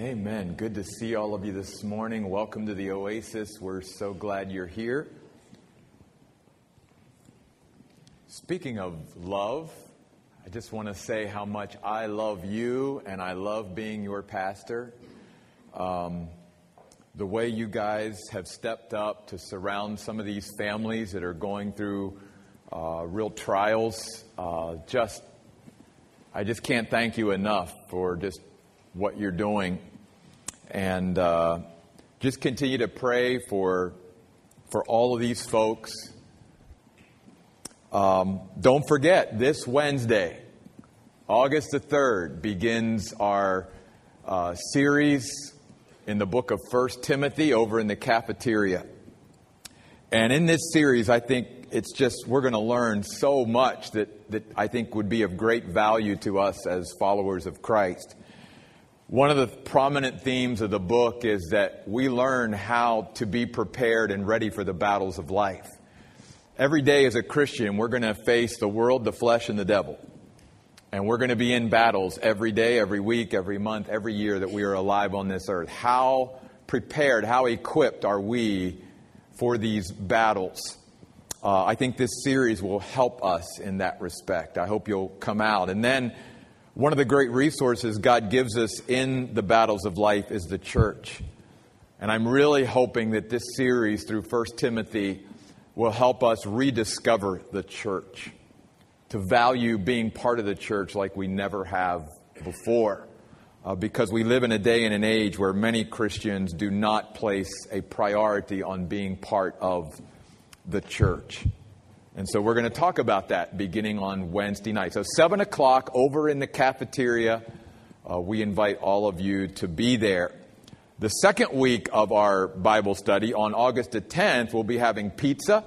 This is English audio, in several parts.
Amen. Good to see all of you this morning. Welcome to the Oasis. We're so glad you're here. Speaking of love, I just want to say how much I love you and I love being your pastor. Um, the way you guys have stepped up to surround some of these families that are going through uh, real trials, uh, just I just can't thank you enough for just what you're doing. And uh, just continue to pray for, for all of these folks. Um, don't forget, this Wednesday, August the 3rd, begins our uh, series in the book of First Timothy over in the cafeteria. And in this series, I think it's just, we're going to learn so much that, that I think would be of great value to us as followers of Christ. One of the prominent themes of the book is that we learn how to be prepared and ready for the battles of life. Every day as a Christian, we're going to face the world, the flesh, and the devil. And we're going to be in battles every day, every week, every month, every year that we are alive on this earth. How prepared, how equipped are we for these battles? Uh, I think this series will help us in that respect. I hope you'll come out. And then one of the great resources God gives us in the battles of life is the church. And I'm really hoping that this series through 1 Timothy will help us rediscover the church, to value being part of the church like we never have before. Uh, because we live in a day and an age where many Christians do not place a priority on being part of the church. And so we're going to talk about that beginning on Wednesday night. So, 7 o'clock over in the cafeteria. Uh, we invite all of you to be there. The second week of our Bible study on August the 10th, we'll be having pizza.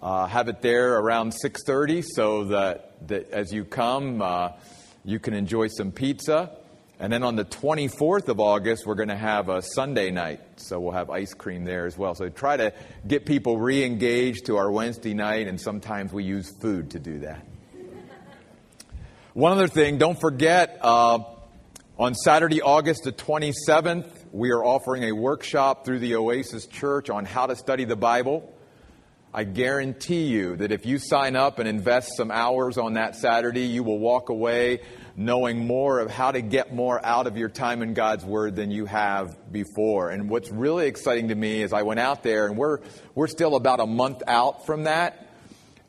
Uh, have it there around 6:30 so that, that as you come, uh, you can enjoy some pizza. And then on the 24th of August, we're going to have a Sunday night. So we'll have ice cream there as well. So try to get people re engaged to our Wednesday night, and sometimes we use food to do that. One other thing, don't forget, uh, on Saturday, August the 27th, we are offering a workshop through the Oasis Church on how to study the Bible. I guarantee you that if you sign up and invest some hours on that Saturday, you will walk away knowing more of how to get more out of your time in God's Word than you have before. And what's really exciting to me is I went out there and we're, we're still about a month out from that.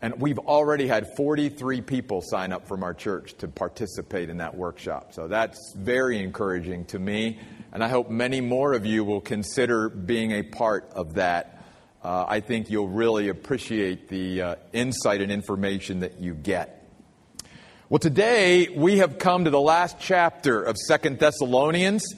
And we've already had 43 people sign up from our church to participate in that workshop. So that's very encouraging to me. And I hope many more of you will consider being a part of that. Uh, I think you'll really appreciate the uh, insight and information that you get. Well, today we have come to the last chapter of Second Thessalonians,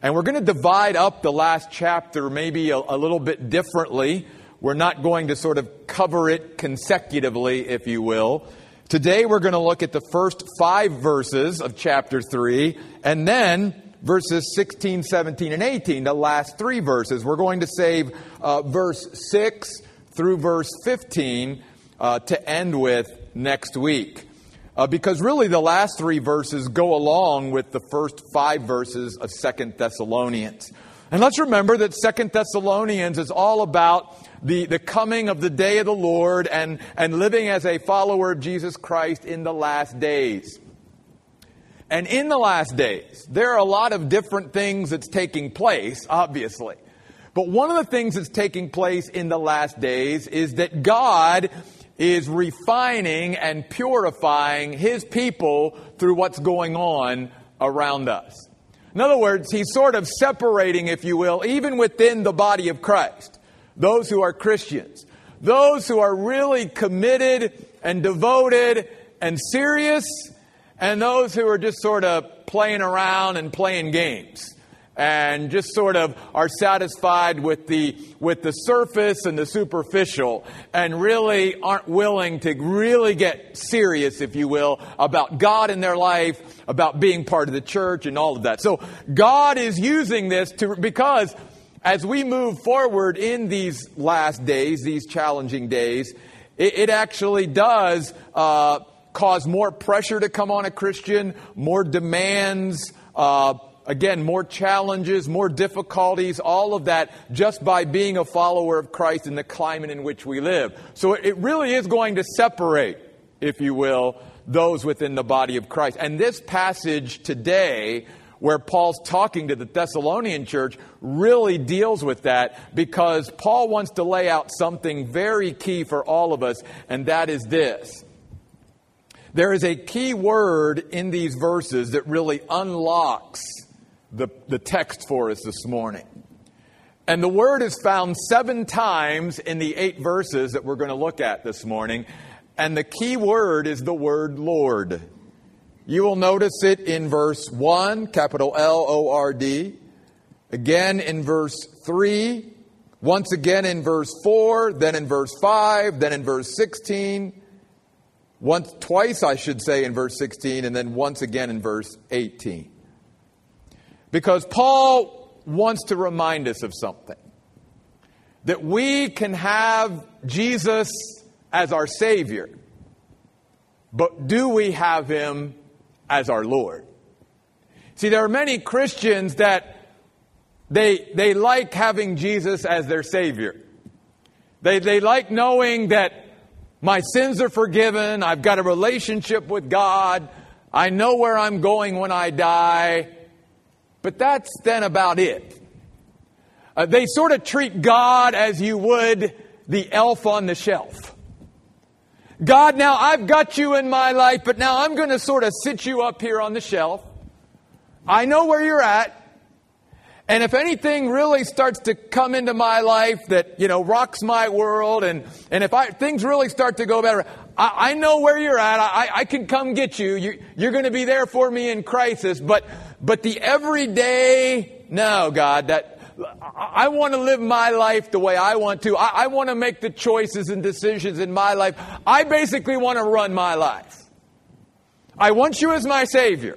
and we're going to divide up the last chapter maybe a, a, little bit differently. We're not going to sort of cover it consecutively, if you will. Today we're going to look at the first five verses of chapter 3, and then verses 16, 17, and 18, the last three verses. We're going to save uh, verse 6 through verse 15 uh, to end with next week. Uh, because really the last three verses go along with the first five verses of Second Thessalonians. And let's remember that Second Thessalonians is all about the, the coming of the day of the Lord and, and living as a follower of Jesus Christ in the last days. And in the last days, there are a lot of different things that's taking place, obviously. But one of the things that's taking place in the last days is that God is refining and purifying his people through what's going on around us. In other words, he's sort of separating, if you will, even within the body of Christ, those who are Christians, those who are really committed and devoted and serious, and those who are just sort of playing around and playing games and just sort of are satisfied with the, with the surface and the superficial and really aren't willing to really get serious, if you will, about God in their life, about being part of the church and all of that. So God is using this to, because as we move forward in these last days, these challenging days, it, it actually does, uh, cause more pressure to come on a Christian, more demands, uh, again, more challenges, more difficulties, all of that just by being a follower of Christ in the climate in which we live. So it really is going to separate, if you will, those within the body of Christ. And this passage today, where Paul's talking to the Thessalonian church, really deals with that because Paul wants to lay out something very key for all of us, and that is this. There is a key word in these verses that really unlocks the, the text for us this morning. And the word is found seven times in the eight verses that we're going to look at this morning. And the key word is the word Lord. You will notice it in verse 1, capital L O R D. Again in verse 3. Once again in verse 4. Then in verse 5. Then in verse 16. Once, twice, I should say, in verse 16. And then once again in verse 18. Because Paul wants to remind us of something that we can have Jesus as our Savior, but do we have Him as our Lord? See, there are many Christians that they, they like having Jesus as their Savior. They, they like knowing that my sins are forgiven, I've got a relationship with God, I know where I'm going when I die, but that's then about it. Uh, they sort of treat God as you would the elf on the shelf. God, now I've got you in my life, but now I'm going to sort of sit you up here on the shelf. I know where you're at. And if anything really starts to come into my life that, you know, rocks my world, and, and if I, things really start to go better, I, I know where you're at. I, I can come get you. you you're going to be there for me in crisis. But, but the everyday, no, God, that, I want to live my life the way I want to. I, I want to make the choices and decisions in my life. I basically want to run my life. I want you as my Savior,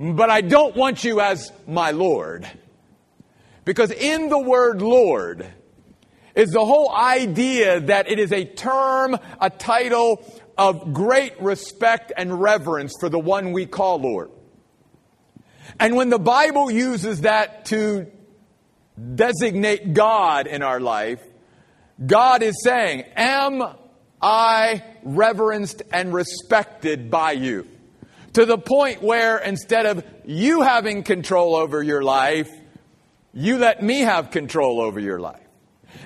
but I don't want you as my Lord. Because in the word Lord is the whole idea that it is a term, a title of great respect and reverence for the one we call Lord. And when the Bible uses that to designate God in our life, God is saying, Am I reverenced and respected by you? To the point where instead of you having control over your life, you let me have control over your life.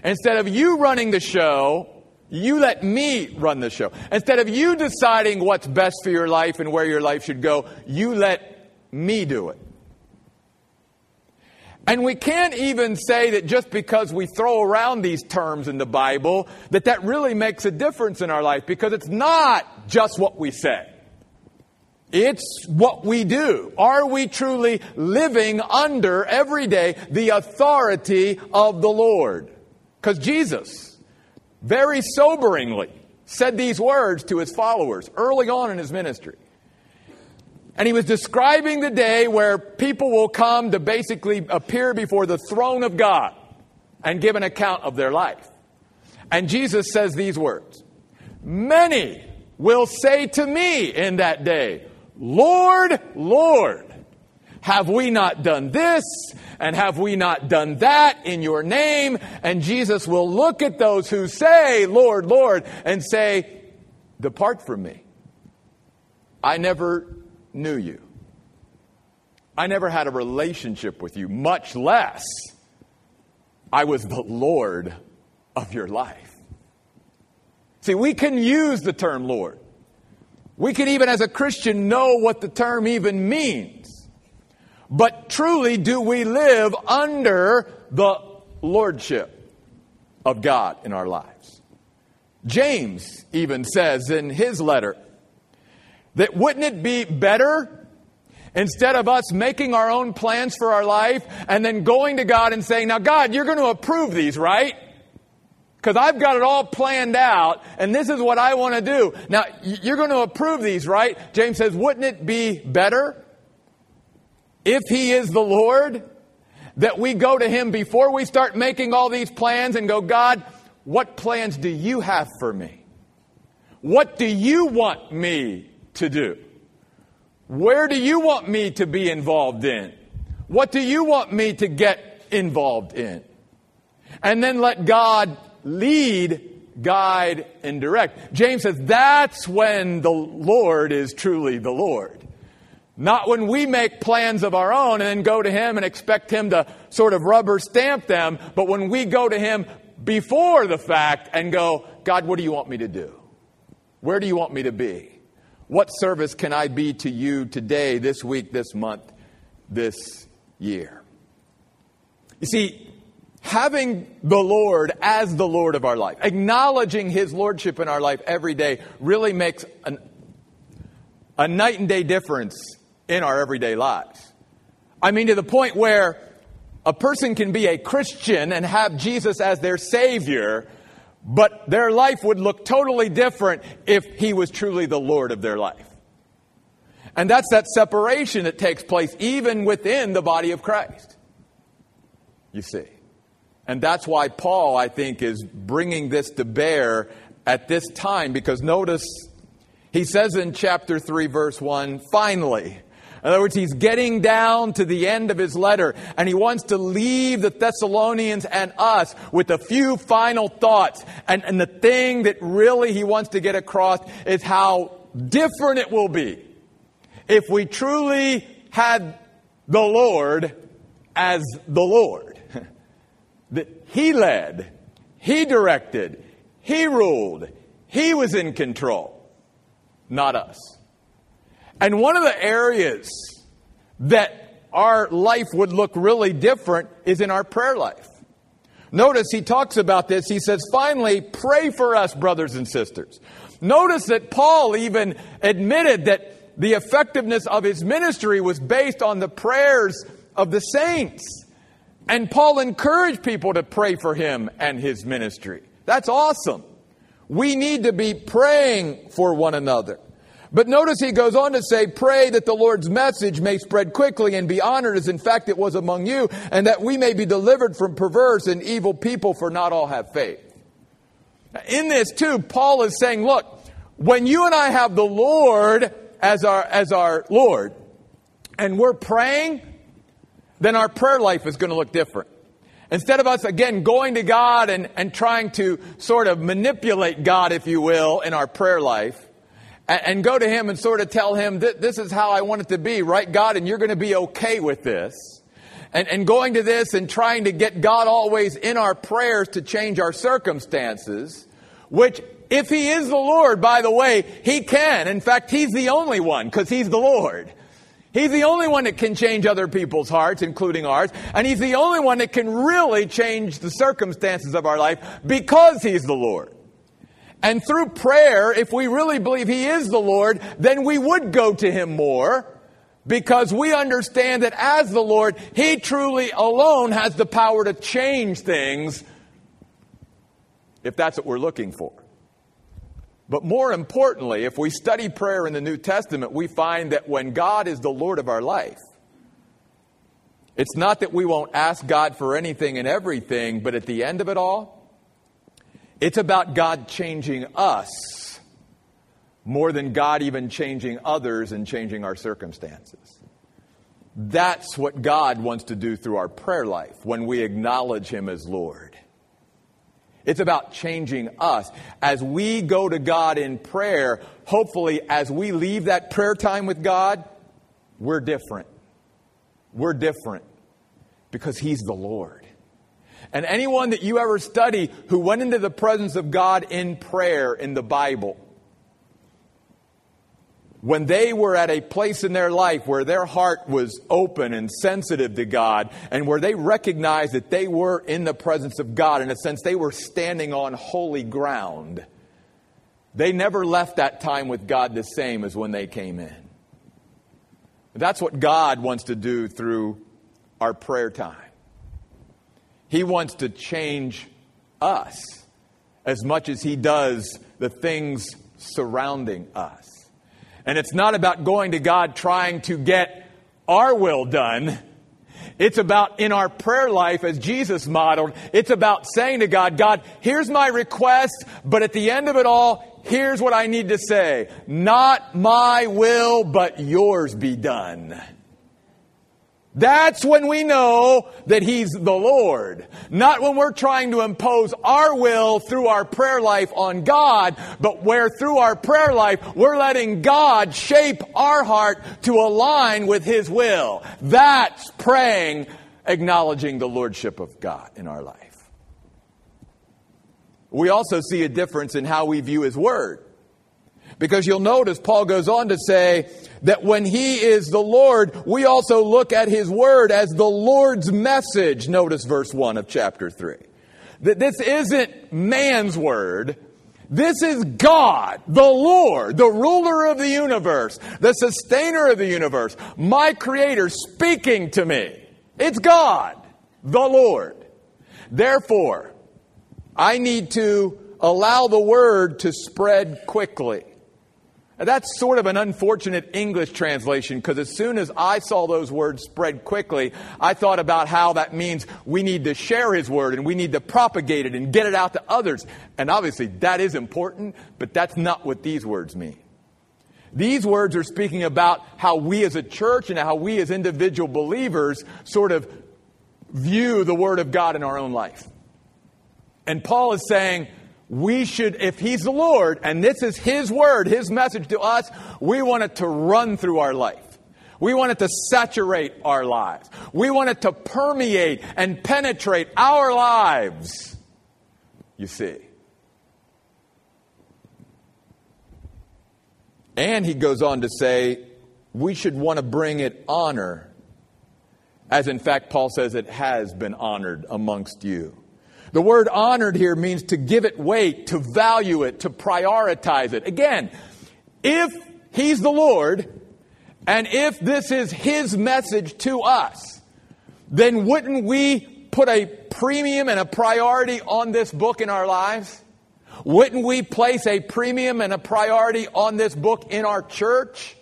Instead of you running the show, you let me run the show. Instead of you deciding what's best for your life and where your life should go, you let me do it. And we can't even say that just because we throw around these terms in the Bible, that that really makes a difference in our life because it's not just what we say. It's what we do. Are we truly living under every day the authority of the Lord? Because Jesus, very soberingly, said these words to his followers early on in his ministry. And he was describing the day where people will come to basically appear before the throne of God and give an account of their life. And Jesus says these words Many will say to me in that day, Lord, Lord, have we not done this? And have we not done that in your name? And Jesus will look at those who say, Lord, Lord, and say, Depart from me. I never knew you. I never had a relationship with you, much less I was the Lord of your life. See, we can use the term Lord. We can even, as a Christian, know what the term even means. But truly, do we live under the lordship of God in our lives? James even says in his letter, that wouldn't it be better instead of us making our own plans for our life and then going to God and saying, Now, God, you're going to approve these, right? Because I've got it all planned out and this is what I want to do. Now, you're going to approve these, right? James says, Wouldn't it be better if He is the Lord that we go to Him before we start making all these plans and go, God, what plans do you have for me? What do you want me to do? Where do you want me to be involved in? What do you want me to get involved in? And then let God lead, guide, and direct. James says that's when the Lord is truly the Lord. Not when we make plans of our own and then go to Him and expect Him to sort of rubber stamp them, but when we go to Him before the fact and go, God, what do you want me to do? Where do you want me to be? What service can I be to you today, this week, this month, this year? You see, having the Lord as the Lord of our life, acknowledging His Lordship in our life every day, really makes an, a night and day difference in our everyday lives. I mean, to the point where a person can be a Christian and have Jesus as their Savior, but their life would look totally different if He was truly the Lord of their life. And that's that separation that takes place even within the body of Christ. You see. And that's why Paul, I think, is bringing this to bear at this time, because notice he says in chapter 3, verse 1, finally, in other words, he's getting down to the end of his letter and he wants to leave the Thessalonians and us with a few final thoughts. And, and the thing that really he wants to get across is how different it will be if we truly had the Lord as the Lord. That he led, he directed, he ruled, he was in control, not us. And one of the areas that our life would look really different is in our prayer life. Notice he talks about this. He says, finally, pray for us, brothers and sisters. Notice that Paul even admitted that the effectiveness of his ministry was based on the prayers of the saints. And Paul encouraged people to pray for him and his ministry. That's awesome. We need to be praying for one another. But notice he goes on to say, pray that the Lord's message may spread quickly and be honored as in fact it was among you, and that we may be delivered from perverse and evil people, for not all have faith. In this too, Paul is saying, look, when you and I have the Lord as our, as our Lord, and we're praying, then our prayer life is going to look different. Instead of us, again, going to God and, and trying to sort of manipulate God, if you will, in our prayer life, and, and go to Him and sort of tell Him, this is how I want it to be, right, God? And you're going to be okay with this. And, and going to this and trying to get God always in our prayers to change our circumstances, which if He is the Lord, by the way, He can. In fact, He's the only one because He's the Lord. He's the only one that can change other people's hearts, including ours. And He's the only one that can really change the circumstances of our life because He's the Lord. And through prayer, if we really believe He is the Lord, then we would go to Him more because we understand that as the Lord, He truly alone has the power to change things if that's what we're looking for. But more importantly, if we study prayer in the New Testament, we find that when God is the Lord of our life, it's not that we won't ask God for anything and everything, but at the end of it all, it's about God changing us more than God even changing others and changing our circumstances. That's what God wants to do through our prayer life when we acknowledge Him as Lord. It's about changing us. As we go to God in prayer, hopefully, as we leave that prayer time with God, we're different. We're different because He's the Lord. And anyone that you ever study who went into the presence of God in prayer in the Bible, when they were at a place in their life where their heart was open and sensitive to God, and where they recognized that they were in the presence of God, in a sense, they were standing on holy ground, they never left that time with God the same as when they came in. That's what God wants to do through our prayer time. He wants to change us as much as He does the things surrounding us. And it's not about going to God trying to get our will done. It's about in our prayer life, as Jesus modeled, it's about saying to God, God, here's my request, but at the end of it all, here's what I need to say. Not my will, but yours be done. That's when we know that He's the Lord. Not when we're trying to impose our will through our prayer life on God, but where through our prayer life we're letting God shape our heart to align with His will. That's praying, acknowledging the Lordship of God in our life. We also see a difference in how we view His Word. Because you'll notice Paul goes on to say that when he is the Lord, we also look at his word as the Lord's message. Notice verse 1 of chapter 3. That this isn't man's word. This is God, the Lord, the ruler of the universe, the sustainer of the universe, my creator speaking to me. It's God, the Lord. Therefore, I need to allow the word to spread quickly. That's sort of an unfortunate English translation because as soon as I saw those words spread quickly, I thought about how that means we need to share His Word and we need to propagate it and get it out to others. And obviously that is important, but that's not what these words mean. These words are speaking about how we as a church and how we as individual believers sort of view the Word of God in our own life. And Paul is saying, we should, if He's the Lord and this is His word, His message to us, we want it to run through our life. We want it to saturate our lives. We want it to permeate and penetrate our lives. You see. And he goes on to say, we should want to bring it honor, as in fact Paul says it has been honored amongst you. The word honored here means to give it weight, to value it, to prioritize it. Again, if He's the Lord, and if this is His message to us, then wouldn't we put a premium and a priority on this book in our lives? Wouldn't we place a premium and a priority on this book in our church?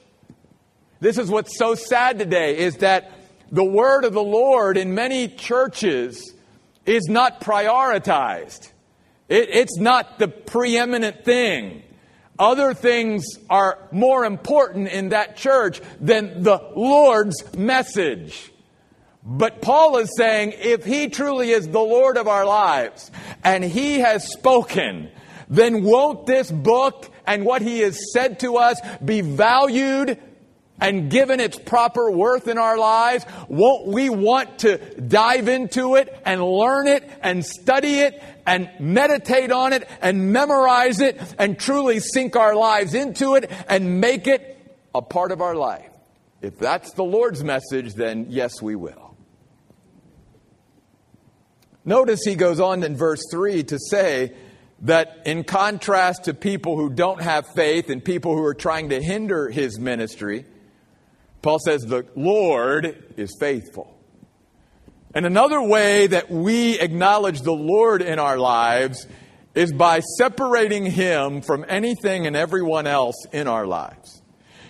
This is what's so sad today is that the word of the Lord in many churches is not prioritized. It, it's not the preeminent thing. Other things are more important in that church than the Lord's message. But Paul is saying if he truly is the Lord of our lives and he has spoken, then won't this book and what he has said to us be valued and given its proper worth in our lives, won't we want to dive into it and learn it and study it and meditate on it and memorize it and truly sink our lives into it and make it a part of our life? If that's the Lord's message, then yes, we will. Notice he goes on in verse 3 to say that in contrast to people who don't have faith and people who are trying to hinder his ministry, Paul says, The Lord is faithful. And another way that we acknowledge the Lord in our lives is by separating Him from anything and everyone else in our lives.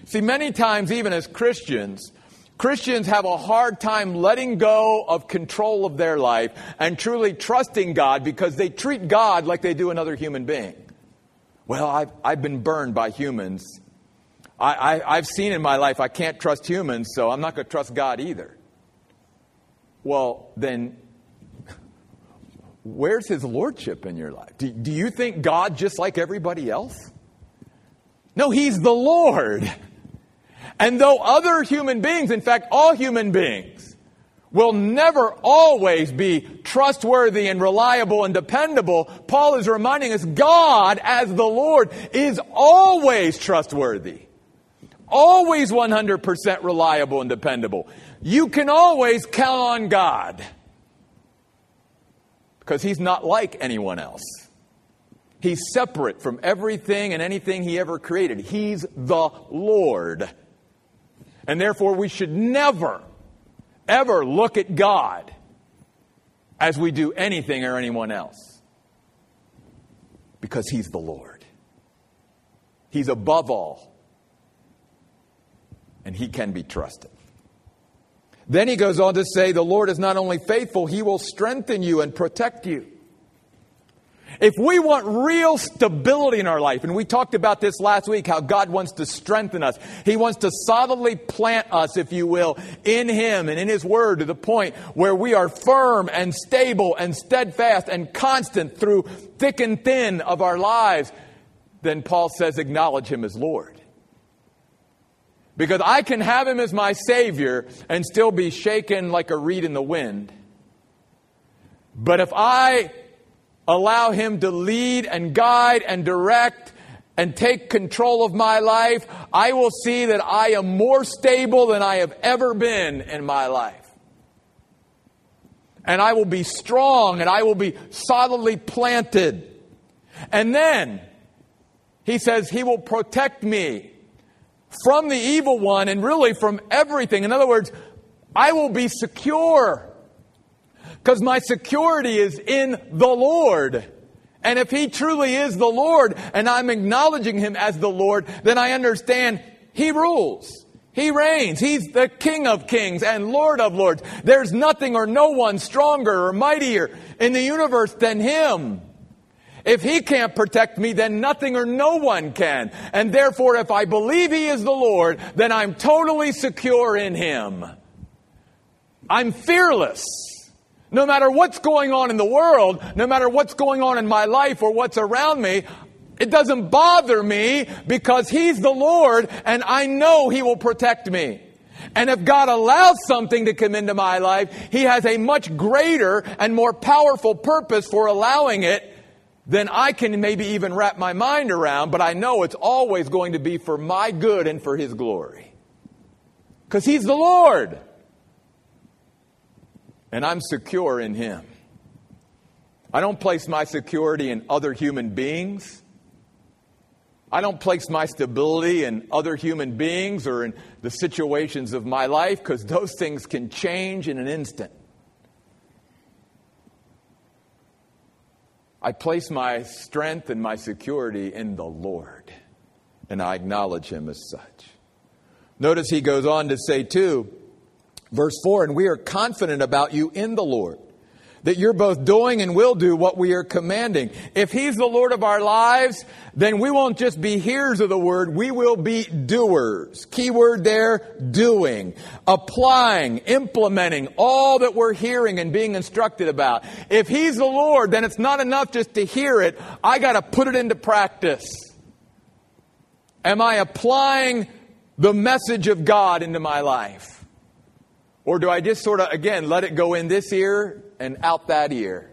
See, many times, even as Christians, Christians have a hard time letting go of control of their life and truly trusting God because they treat God like they do another human being. Well, I've, I've been burned by humans I, I, have seen in my life I can't trust humans, so I'm not going to trust God either. Well, then, where's His Lordship in your life? Do, do you think God just like everybody else? No, He's the Lord. And though other human beings, in fact, all human beings, will never always be trustworthy and reliable and dependable, Paul is reminding us God, as the Lord, is always trustworthy always 100% reliable and dependable. You can always count on God because He's not like anyone else. He's separate from everything and anything He ever created. He's the Lord. And therefore, we should never, ever look at God as we do anything or anyone else because He's the Lord. He's above all and he can be trusted. Then he goes on to say, The Lord is not only faithful, he will strengthen you and protect you. If we want real stability in our life, and we talked about this last week, how God wants to strengthen us. He wants to solidly plant us, if you will, in Him and in His Word to the point where we are firm and stable and steadfast and constant through thick and thin of our lives. Then Paul says, acknowledge Him as Lord. Because I can have Him as my Savior and still be shaken like a reed in the wind. But if I allow Him to lead and guide and direct and take control of my life, I will see that I am more stable than I have ever been in my life. And I will be strong and I will be solidly planted. And then he says he will protect me from the evil one and really from everything. In other words, I will be secure because my security is in the Lord. And if He truly is the Lord and I'm acknowledging Him as the Lord, then I understand He rules. He reigns. He's the King of kings and Lord of lords. There's nothing or no one stronger or mightier in the universe than Him. If He can't protect me, then nothing or no one can. And therefore, if I believe He is the Lord, then I'm totally secure in Him. I'm fearless. No matter what's going on in the world, no matter what's going on in my life or what's around me, it doesn't bother me because He's the Lord and I know He will protect me. And if God allows something to come into my life, He has a much greater and more powerful purpose for allowing it than I can maybe even wrap my mind around, but I know it's always going to be for my good and for His glory. Because He's the Lord and I'm secure in Him. I don't place my security in other human beings. I don't place my stability in other human beings or in the situations of my life because those things can change in an instant. I place my strength and my security in the Lord, and I acknowledge Him as such. Notice he goes on to say, too, Verse 4 And we are confident about you in the Lord, that you're both doing and will do what we are commanding. If He's the Lord of our lives, then we won't just be hearers of the word, we will be doers. Key word there, doing, applying, implementing all that we're hearing and being instructed about. If He's the Lord, then it's not enough just to hear it, I got to put it into practice. Am I applying the message of God into my life? Or do I just sort of, again, let it go in this ear and out that ear?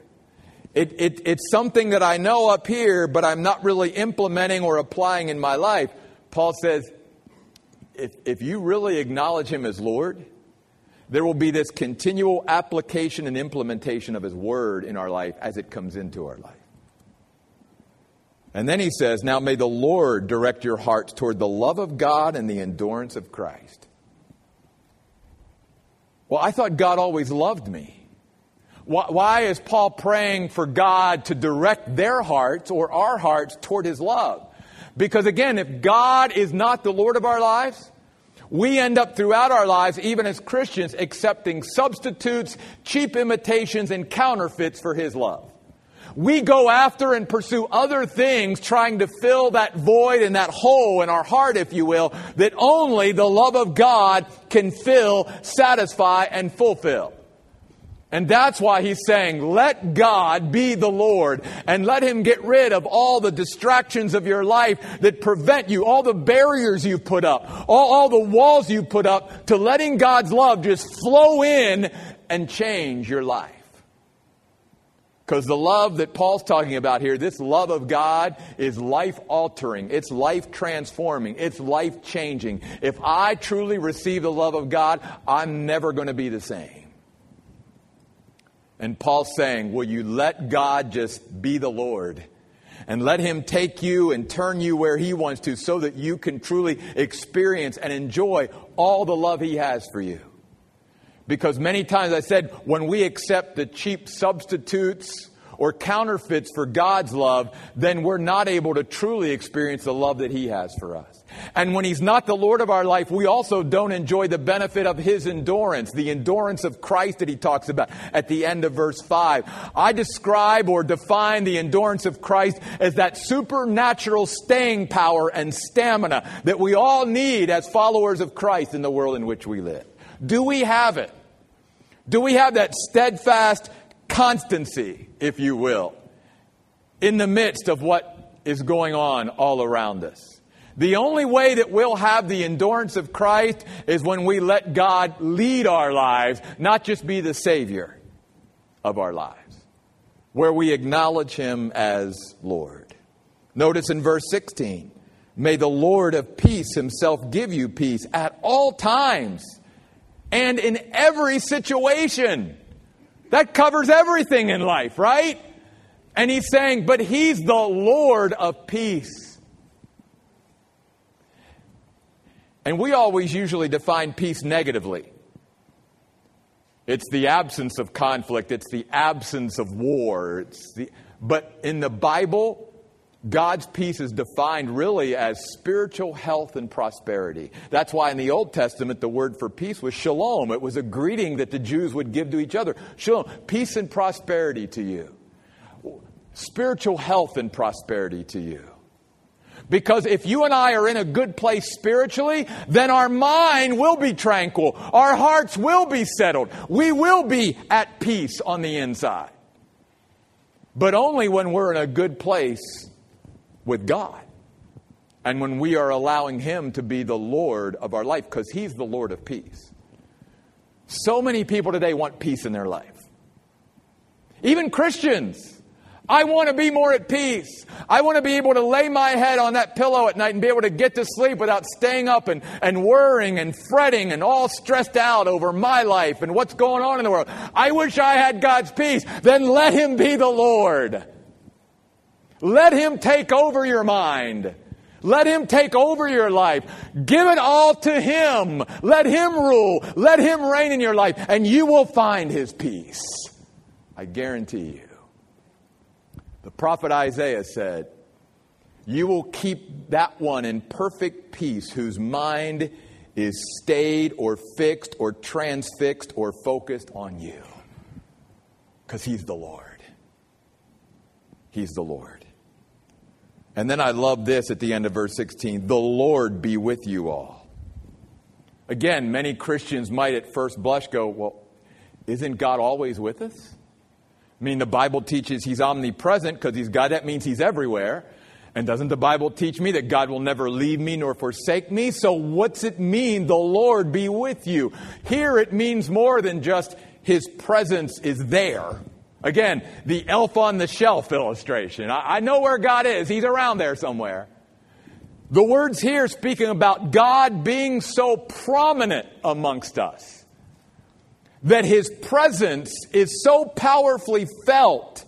It, it, it's something that I know up here, but I'm not really implementing or applying in my life. Paul says, if, if you really acknowledge Him as Lord, there will be this continual application and implementation of His Word in our life as it comes into our life. And then he says, Now may the Lord direct your hearts toward the love of God and the endurance of Christ. Well, I thought God always loved me. Why is Paul praying for God to direct their hearts or our hearts toward his love? Because again, if God is not the Lord of our lives, we end up throughout our lives, even as Christians, accepting substitutes, cheap imitations, and counterfeits for his love we go after and pursue other things trying to fill that void and that hole in our heart, if you will, that only the love of God can fill, satisfy, and fulfill. And that's why he's saying, let God be the Lord and let him get rid of all the distractions of your life that prevent you, all the barriers you've put up, all, all the walls you've put up to letting God's love just flow in and change your life. Because the love that Paul's talking about here, this love of God, is life altering. It's life transforming. It's life changing. If I truly receive the love of God, I'm never going to be the same. And Paul's saying, Will you let God just be the Lord? And let Him take you and turn you where He wants to so that you can truly experience and enjoy all the love He has for you. Because many times I said, when we accept the cheap substitutes or counterfeits for God's love, then we're not able to truly experience the love that He has for us. And when He's not the Lord of our life, we also don't enjoy the benefit of His endurance, the endurance of Christ that He talks about at the end of verse 5. I describe or define the endurance of Christ as that supernatural staying power and stamina that we all need as followers of Christ in the world in which we live. Do we have it? Do we have that steadfast constancy, if you will, in the midst of what is going on all around us? The only way that we'll have the endurance of Christ is when we let God lead our lives, not just be the Savior of our lives, where we acknowledge Him as Lord. Notice in verse 16, may the Lord of peace Himself give you peace at all times and in every situation. That covers everything in life, right? And He's saying, but He's the Lord of peace. And we always usually define peace negatively. It's the absence of conflict, it's the absence of war. It's the, but in the Bible, God's peace is defined really as spiritual health and prosperity. That's why in the Old Testament, the word for peace was shalom. It was a greeting that the Jews would give to each other. Shalom, peace and prosperity to you. Spiritual health and prosperity to you. Because if you and I are in a good place spiritually, then our mind will be tranquil. Our hearts will be settled. We will be at peace on the inside. But only when we're in a good place with God. And when we are allowing Him to be the Lord of our life, because He's the Lord of peace. So many people today want peace in their life. Even Christians. I want to be more at peace. I want to be able to lay my head on that pillow at night and be able to get to sleep without staying up and, and worrying and fretting and all stressed out over my life and what's going on in the world. I wish I had God's peace. Then let Him be the Lord. Let Him take over your mind. Let Him take over your life. Give it all to Him. Let Him rule. Let Him reign in your life, and you will find His peace. I guarantee you. The prophet Isaiah said, You will keep that one in perfect peace whose mind is stayed or fixed or transfixed or focused on you. Because he's the Lord. He's the Lord. And then I love this at the end of verse 16 the Lord be with you all. Again, many Christians might at first blush go, Well, isn't God always with us? I mean, the Bible teaches he's omnipresent because he's God. That means he's everywhere. And doesn't the Bible teach me that God will never leave me nor forsake me? So what's it mean, the Lord be with you? Here it means more than just his presence is there. Again, the elf on the shelf illustration. I, I know where God is. He's around there somewhere. The words here speaking about God being so prominent amongst us that his presence is so powerfully felt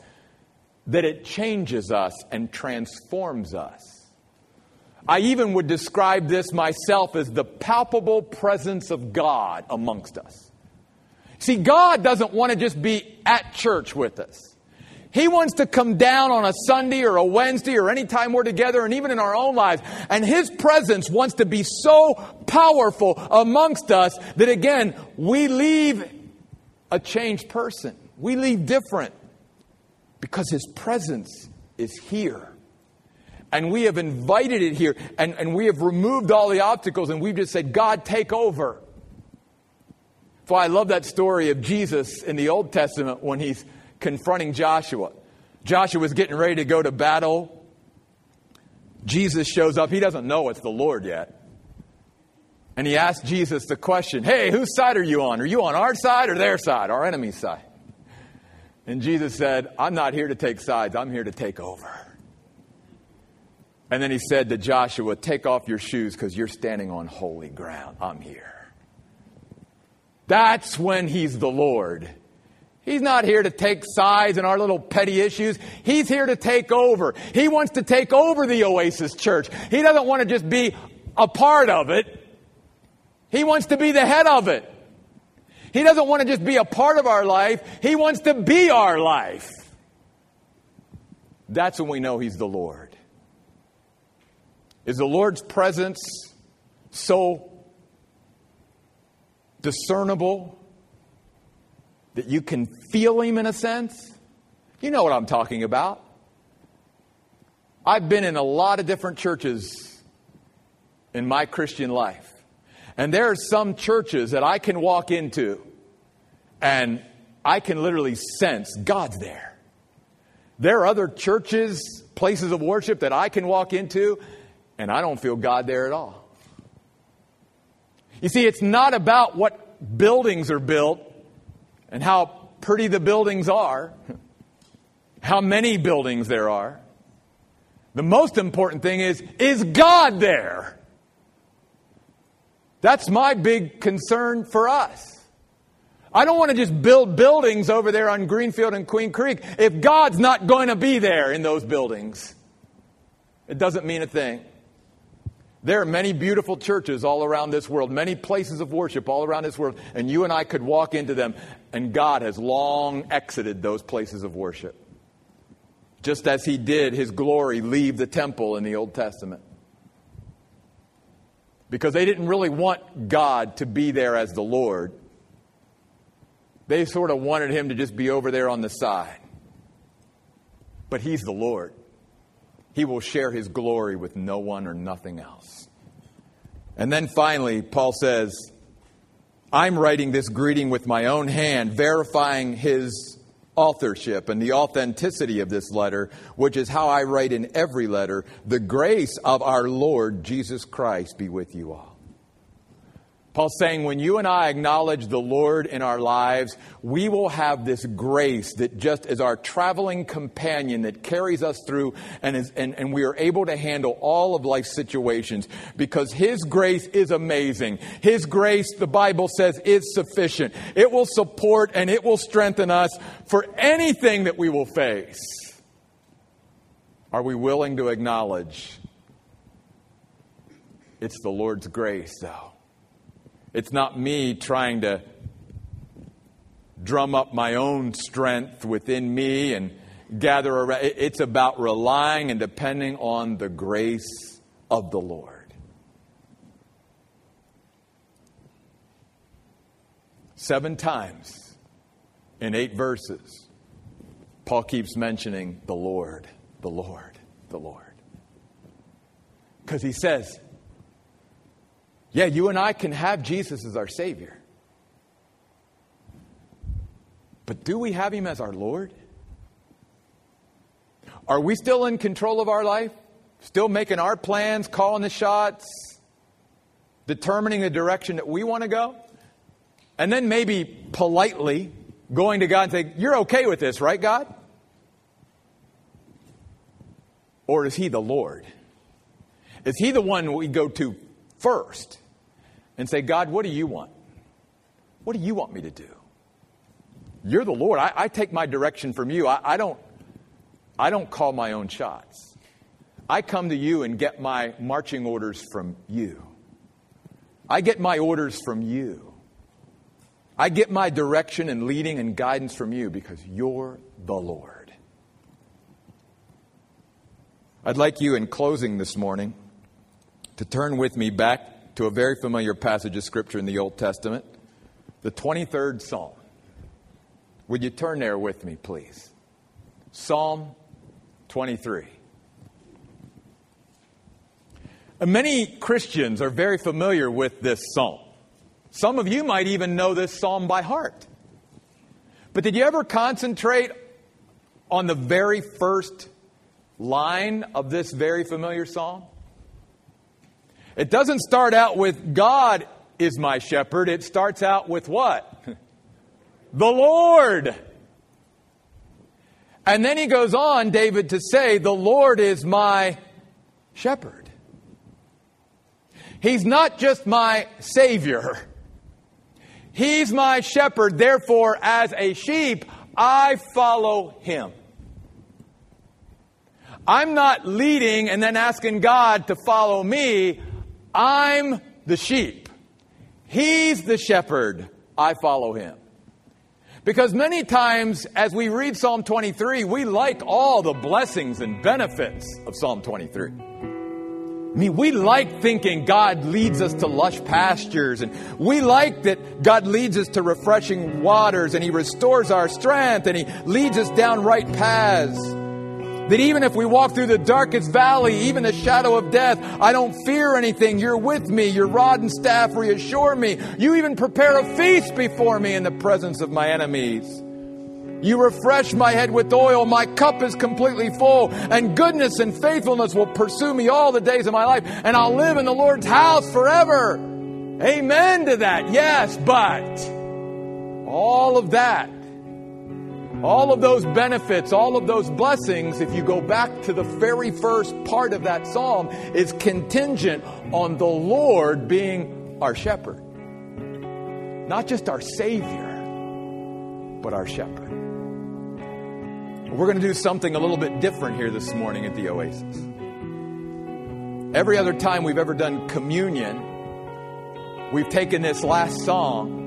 that it changes us and transforms us. I even would describe this myself as the palpable presence of God amongst us. See, God doesn't want to just be at church with us. He wants to come down on a Sunday or a Wednesday or any time we're together and even in our own lives. And His presence wants to be so powerful amongst us that again, we leave a changed person. We leave different because His presence is here. And we have invited it here, and, and we have removed all the obstacles, and we've just said, God, take over. Why I love that story of Jesus in the Old Testament when he's confronting Joshua. Joshua was getting ready to go to battle. Jesus shows up. He doesn't know it's the Lord yet. And he asked Jesus the question, Hey, whose side are you on? Are you on our side or their side, our enemy's side? And Jesus said, I'm not here to take sides, I'm here to take over. And then he said to Joshua, Take off your shoes because you're standing on holy ground. I'm here. That's when he's the Lord. He's not here to take sides in our little petty issues. He's here to take over. He wants to take over the Oasis Church. He doesn't want to just be a part of it. He wants to be the head of it. He doesn't want to just be a part of our life, He wants to be our life. That's when we know He's the Lord. Is the Lord's presence so discernible that you can feel Him in a sense? You know what I'm talking about. I've been in a lot of different churches in my Christian life. And there are some churches that I can walk into and I can literally sense God's there. There are other churches, places of worship that I can walk into and I don't feel God there at all. You see, it's not about what buildings are built and how pretty the buildings are, how many buildings there are. The most important thing is, is God there? That's my big concern for us. I don't want to just build buildings over there on Greenfield and Queen Creek if God's not going to be there in those buildings. It doesn't mean a thing. There are many beautiful churches all around this world, many places of worship all around this world, and you and I could walk into them, and God has long exited those places of worship. Just as He did His glory leave the temple in the Old Testament. Because they didn't really want God to be there as the Lord, they sort of wanted Him to just be over there on the side. But He's the Lord. He will share his glory with no one or nothing else. And then finally, Paul says, I'm writing this greeting with my own hand, verifying his authorship and the authenticity of this letter, which is how I write in every letter. The grace of our Lord Jesus Christ be with you all. Paul's saying when you and I acknowledge the Lord in our lives, we will have this grace that just is our traveling companion that carries us through and, is, and, and we are able to handle all of life's situations because His grace is amazing. His grace, the Bible says, is sufficient. It will support and it will strengthen us for anything that we will face. Are we willing to acknowledge it's the Lord's grace, though? It's not me trying to drum up my own strength within me and gather around. It's about relying and depending on the grace of the Lord. Seven times in eight verses, Paul keeps mentioning the Lord, the Lord, the Lord. Because he says, yeah, you and I can have Jesus as our Savior. But do we have Him as our Lord? Are we still in control of our life? Still making our plans, calling the shots, determining the direction that we want to go? And then maybe politely going to God and saying, You're okay with this, right, God? Or is He the Lord? Is He the one we go to first? And say, God, what do you want? What do you want me to do? You're the Lord. I, I take my direction from you. I, I, don't, I don't call my own shots. I come to you and get my marching orders from you. I get my orders from you. I get my direction and leading and guidance from you because you're the Lord. I'd like you, in closing this morning, to turn with me back to a very familiar passage of Scripture in the Old Testament, the 23rd Psalm. Would you turn there with me, please? Psalm 23. Many Christians are very familiar with this psalm. Some of you might even know this psalm by heart. But did you ever concentrate on the very first line of this very familiar psalm? It doesn't start out with God is my shepherd. It starts out with what? the Lord. And then he goes on, David, to say, The Lord is my shepherd. He's not just my Savior. He's my shepherd. Therefore, as a sheep, I follow him. I'm not leading and then asking God to follow me. I'm the sheep. He's the shepherd. I follow him. Because many times as we read Psalm 23, we like all the blessings and benefits of Psalm 23. I mean, we like thinking God leads us to lush pastures, and we like that God leads us to refreshing waters, and He restores our strength, and He leads us down right paths. That even if we walk through the darkest valley, even the shadow of death, I don't fear anything. You're with me. Your rod and staff reassure me. You even prepare a feast before me in the presence of my enemies. You refresh my head with oil. My cup is completely full, and goodness and faithfulness will pursue me all the days of my life, and I'll live in the Lord's house forever. Amen to that. Yes, but all of that, all of those benefits, all of those blessings, if you go back to the very first part of that psalm, is contingent on the Lord being our shepherd. Not just our Savior, but our shepherd. We're going to do something a little bit different here this morning at the Oasis. Every other time we've ever done communion, we've taken this last song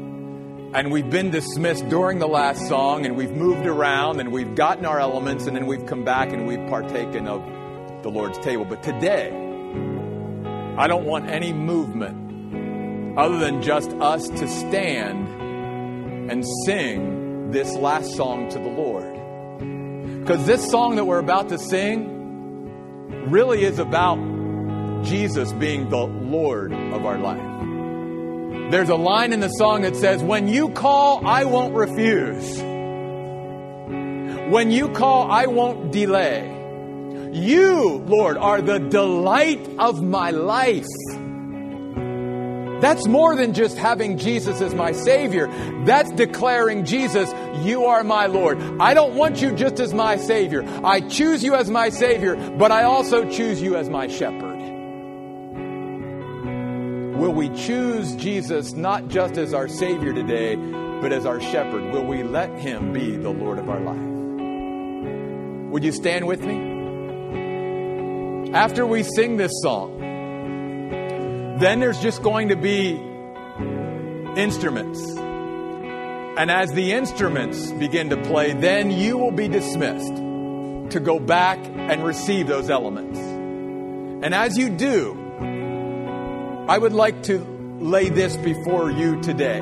and we've been dismissed during the last song and we've moved around and we've gotten our elements and then we've come back and we've partaken of the Lord's table. But today, I don't want any movement other than just us to stand and sing this last song to the Lord. Because this song that we're about to sing really is about Jesus being the Lord of our life. There's a line in the song that says, When you call, I won't refuse. When you call, I won't delay. You, Lord, are the delight of my life. That's more than just having Jesus as my Savior. That's declaring Jesus, you are my Lord. I don't want you just as my Savior. I choose you as my Savior, but I also choose you as my shepherd. Will we choose Jesus not just as our Savior today, but as our shepherd? Will we let Him be the Lord of our life? Would you stand with me? After we sing this song, then there's just going to be instruments. And as the instruments begin to play, then you will be dismissed to go back and receive those elements. And as you do, I would like to lay this before you today.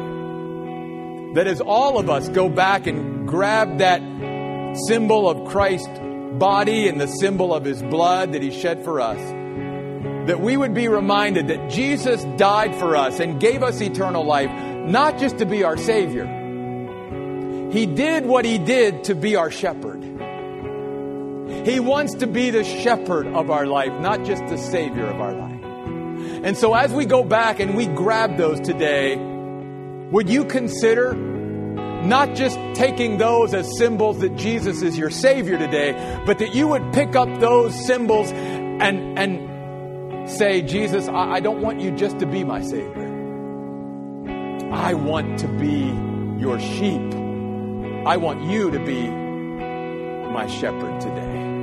That as all of us go back and grab that symbol of Christ's body and the symbol of his blood that he shed for us, that we would be reminded that Jesus died for us and gave us eternal life, not just to be our Savior. He did what He did to be our shepherd. He wants to be the shepherd of our life, not just the Savior of our life. And so as we go back and we grab those today, would you consider not just taking those as symbols that Jesus is your Savior today, but that you would pick up those symbols and, and say, Jesus, I, I don't want you just to be my Savior. I want to be your sheep. I want you to be my shepherd today.